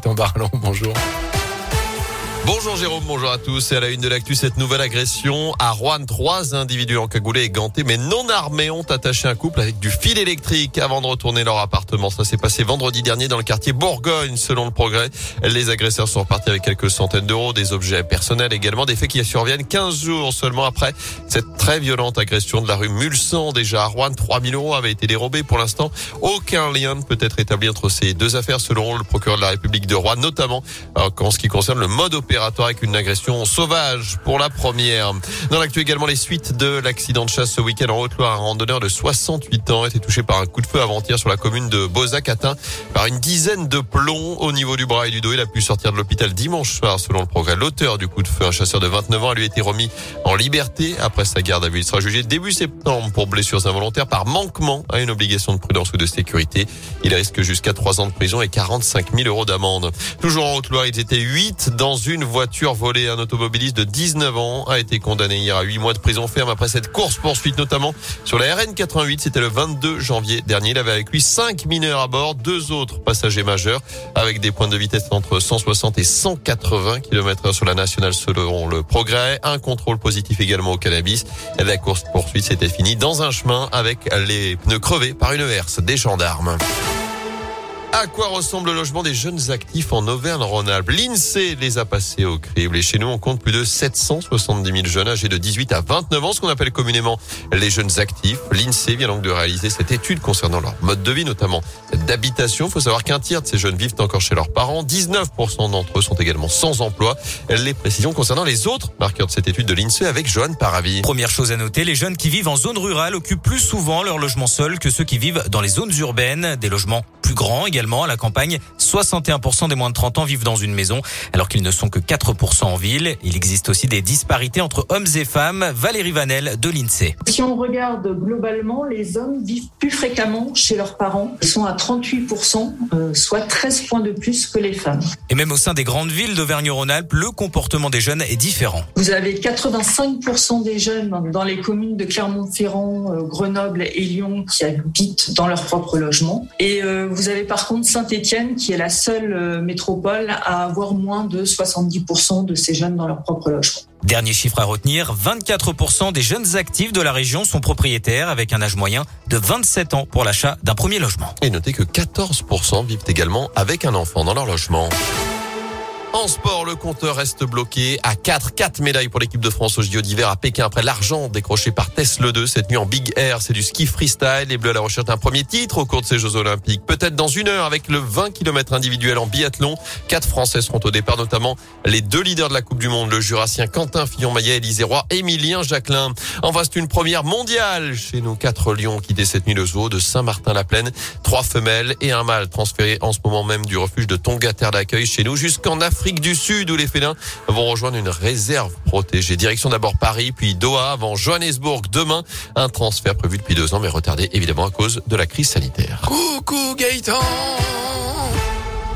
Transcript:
Gaëtan Barallon, bonjour. Bonjour Jérôme, bonjour à tous. Et à la une de l'actu, cette nouvelle agression à Rouen. Trois individus encagoulés et gantés, mais non armés, ont attaché un couple avec du fil électrique avant de retourner leur appartement. Ça s'est passé vendredi dernier dans le quartier Bourgogne, selon le progrès. Les agresseurs sont repartis avec quelques centaines d'euros, des objets personnels également, des faits qui surviennent 15 jours seulement après cette très violente agression de la rue Mulsan. Déjà à Rouen, 3000 euros avaient été dérobés. Pour l'instant, aucun lien ne peut être établi entre ces deux affaires, selon le procureur de la République de Rouen, notamment euh, en ce qui concerne le mode opératoire avec une agression sauvage pour la première. Dans l'actu également, les suites de l'accident de chasse ce week-end en Haute-Loire. Un randonneur de 68 ans a été touché par un coup de feu avant-hier sur la commune de Bozac, atteint par une dizaine de plombs au niveau du bras et du dos. Il a pu sortir de l'hôpital dimanche soir, selon le progrès. L'auteur du coup de feu, un chasseur de 29 ans, a lui été remis en liberté après sa garde à vue. Il sera jugé début septembre pour blessures involontaires par manquement à une obligation de prudence ou de sécurité. Il risque jusqu'à 3 ans de prison et 45 000 euros d'amende. Toujours en Haute-Loire, ils étaient 8 dans une une voiture volée. Un automobiliste de 19 ans a été condamné hier à 8 mois de prison ferme après cette course poursuite notamment sur la RN 88. C'était le 22 janvier dernier. Il avait avec lui 5 mineurs à bord, deux autres passagers majeurs avec des points de vitesse entre 160 et 180 km sur la nationale selon le progrès. Un contrôle positif également au cannabis. La course poursuite s'était finie dans un chemin avec les pneus crevés par une herse des gendarmes. À quoi ressemble le logement des jeunes actifs en Auvergne-Rhône-Alpes? L'INSEE les a passés au crible et chez nous on compte plus de 770 000 jeunes âgés de 18 à 29 ans, ce qu'on appelle communément les jeunes actifs. L'INSEE vient donc de réaliser cette étude concernant leur mode de vie, notamment d'habitation. Il faut savoir qu'un tiers de ces jeunes vivent encore chez leurs parents. 19% d'entre eux sont également sans emploi. Les précisions concernant les autres marqueurs de cette étude de l'INSEE avec Johan Paravi. Première chose à noter, les jeunes qui vivent en zone rurale occupent plus souvent leur logement seul que ceux qui vivent dans les zones urbaines. Des logements plus grands également à la campagne. 61% des moins de 30 ans vivent dans une maison, alors qu'ils ne sont que 4% en ville. Il existe aussi des disparités entre hommes et femmes. Valérie Vanel de l'INSEE. Si on regarde globalement, les hommes vivent plus fréquemment chez leurs parents. Ils sont à 38%, euh, soit 13 points de plus que les femmes. Et même au sein des grandes villes d'Auvergne-Rhône-Alpes, le comportement des jeunes est différent. Vous avez 85% des jeunes dans les communes de Clermont-Ferrand, euh, Grenoble et Lyon qui habitent dans leur propre logement. Et euh, vous avez par contre Saint-Étienne qui est la seule euh, métropole à avoir moins de 70% de ces jeunes dans leur propre logement. Dernier chiffre à retenir, 24% des jeunes actifs de la région sont propriétaires avec un âge moyen de 27 ans pour l'achat d'un premier logement. Et notez que 14% vivent également avec un enfant dans leur logement. En sport, le compteur reste bloqué à 4. 4 médailles pour l'équipe de France au JO d'hiver à Pékin après l'argent décroché par Tesla 2 cette nuit en Big Air. C'est du ski freestyle. Les Bleus à la recherche d'un premier titre au cours de ces Jeux Olympiques. Peut-être dans une heure avec le 20 km individuel en biathlon. Quatre Français seront au départ, notamment les deux leaders de la Coupe du Monde, le Jurassien Quentin Fillon-Maillet, Élisée Roy, Émilien Jacquelin. En c'est une première mondiale chez nous. Quatre lions quittent cette nuit le zoo de Saint-Martin-la-Plaine. Trois femelles et un mâle transférés en ce moment même du refuge de Tonga Terre d'accueil chez nous jusqu'en Afrique Afrique du Sud où les félins vont rejoindre une réserve protégée. Direction d'abord Paris, puis Doha, avant Johannesburg demain. Un transfert prévu depuis deux ans, mais retardé évidemment à cause de la crise sanitaire. Coucou Gaëtan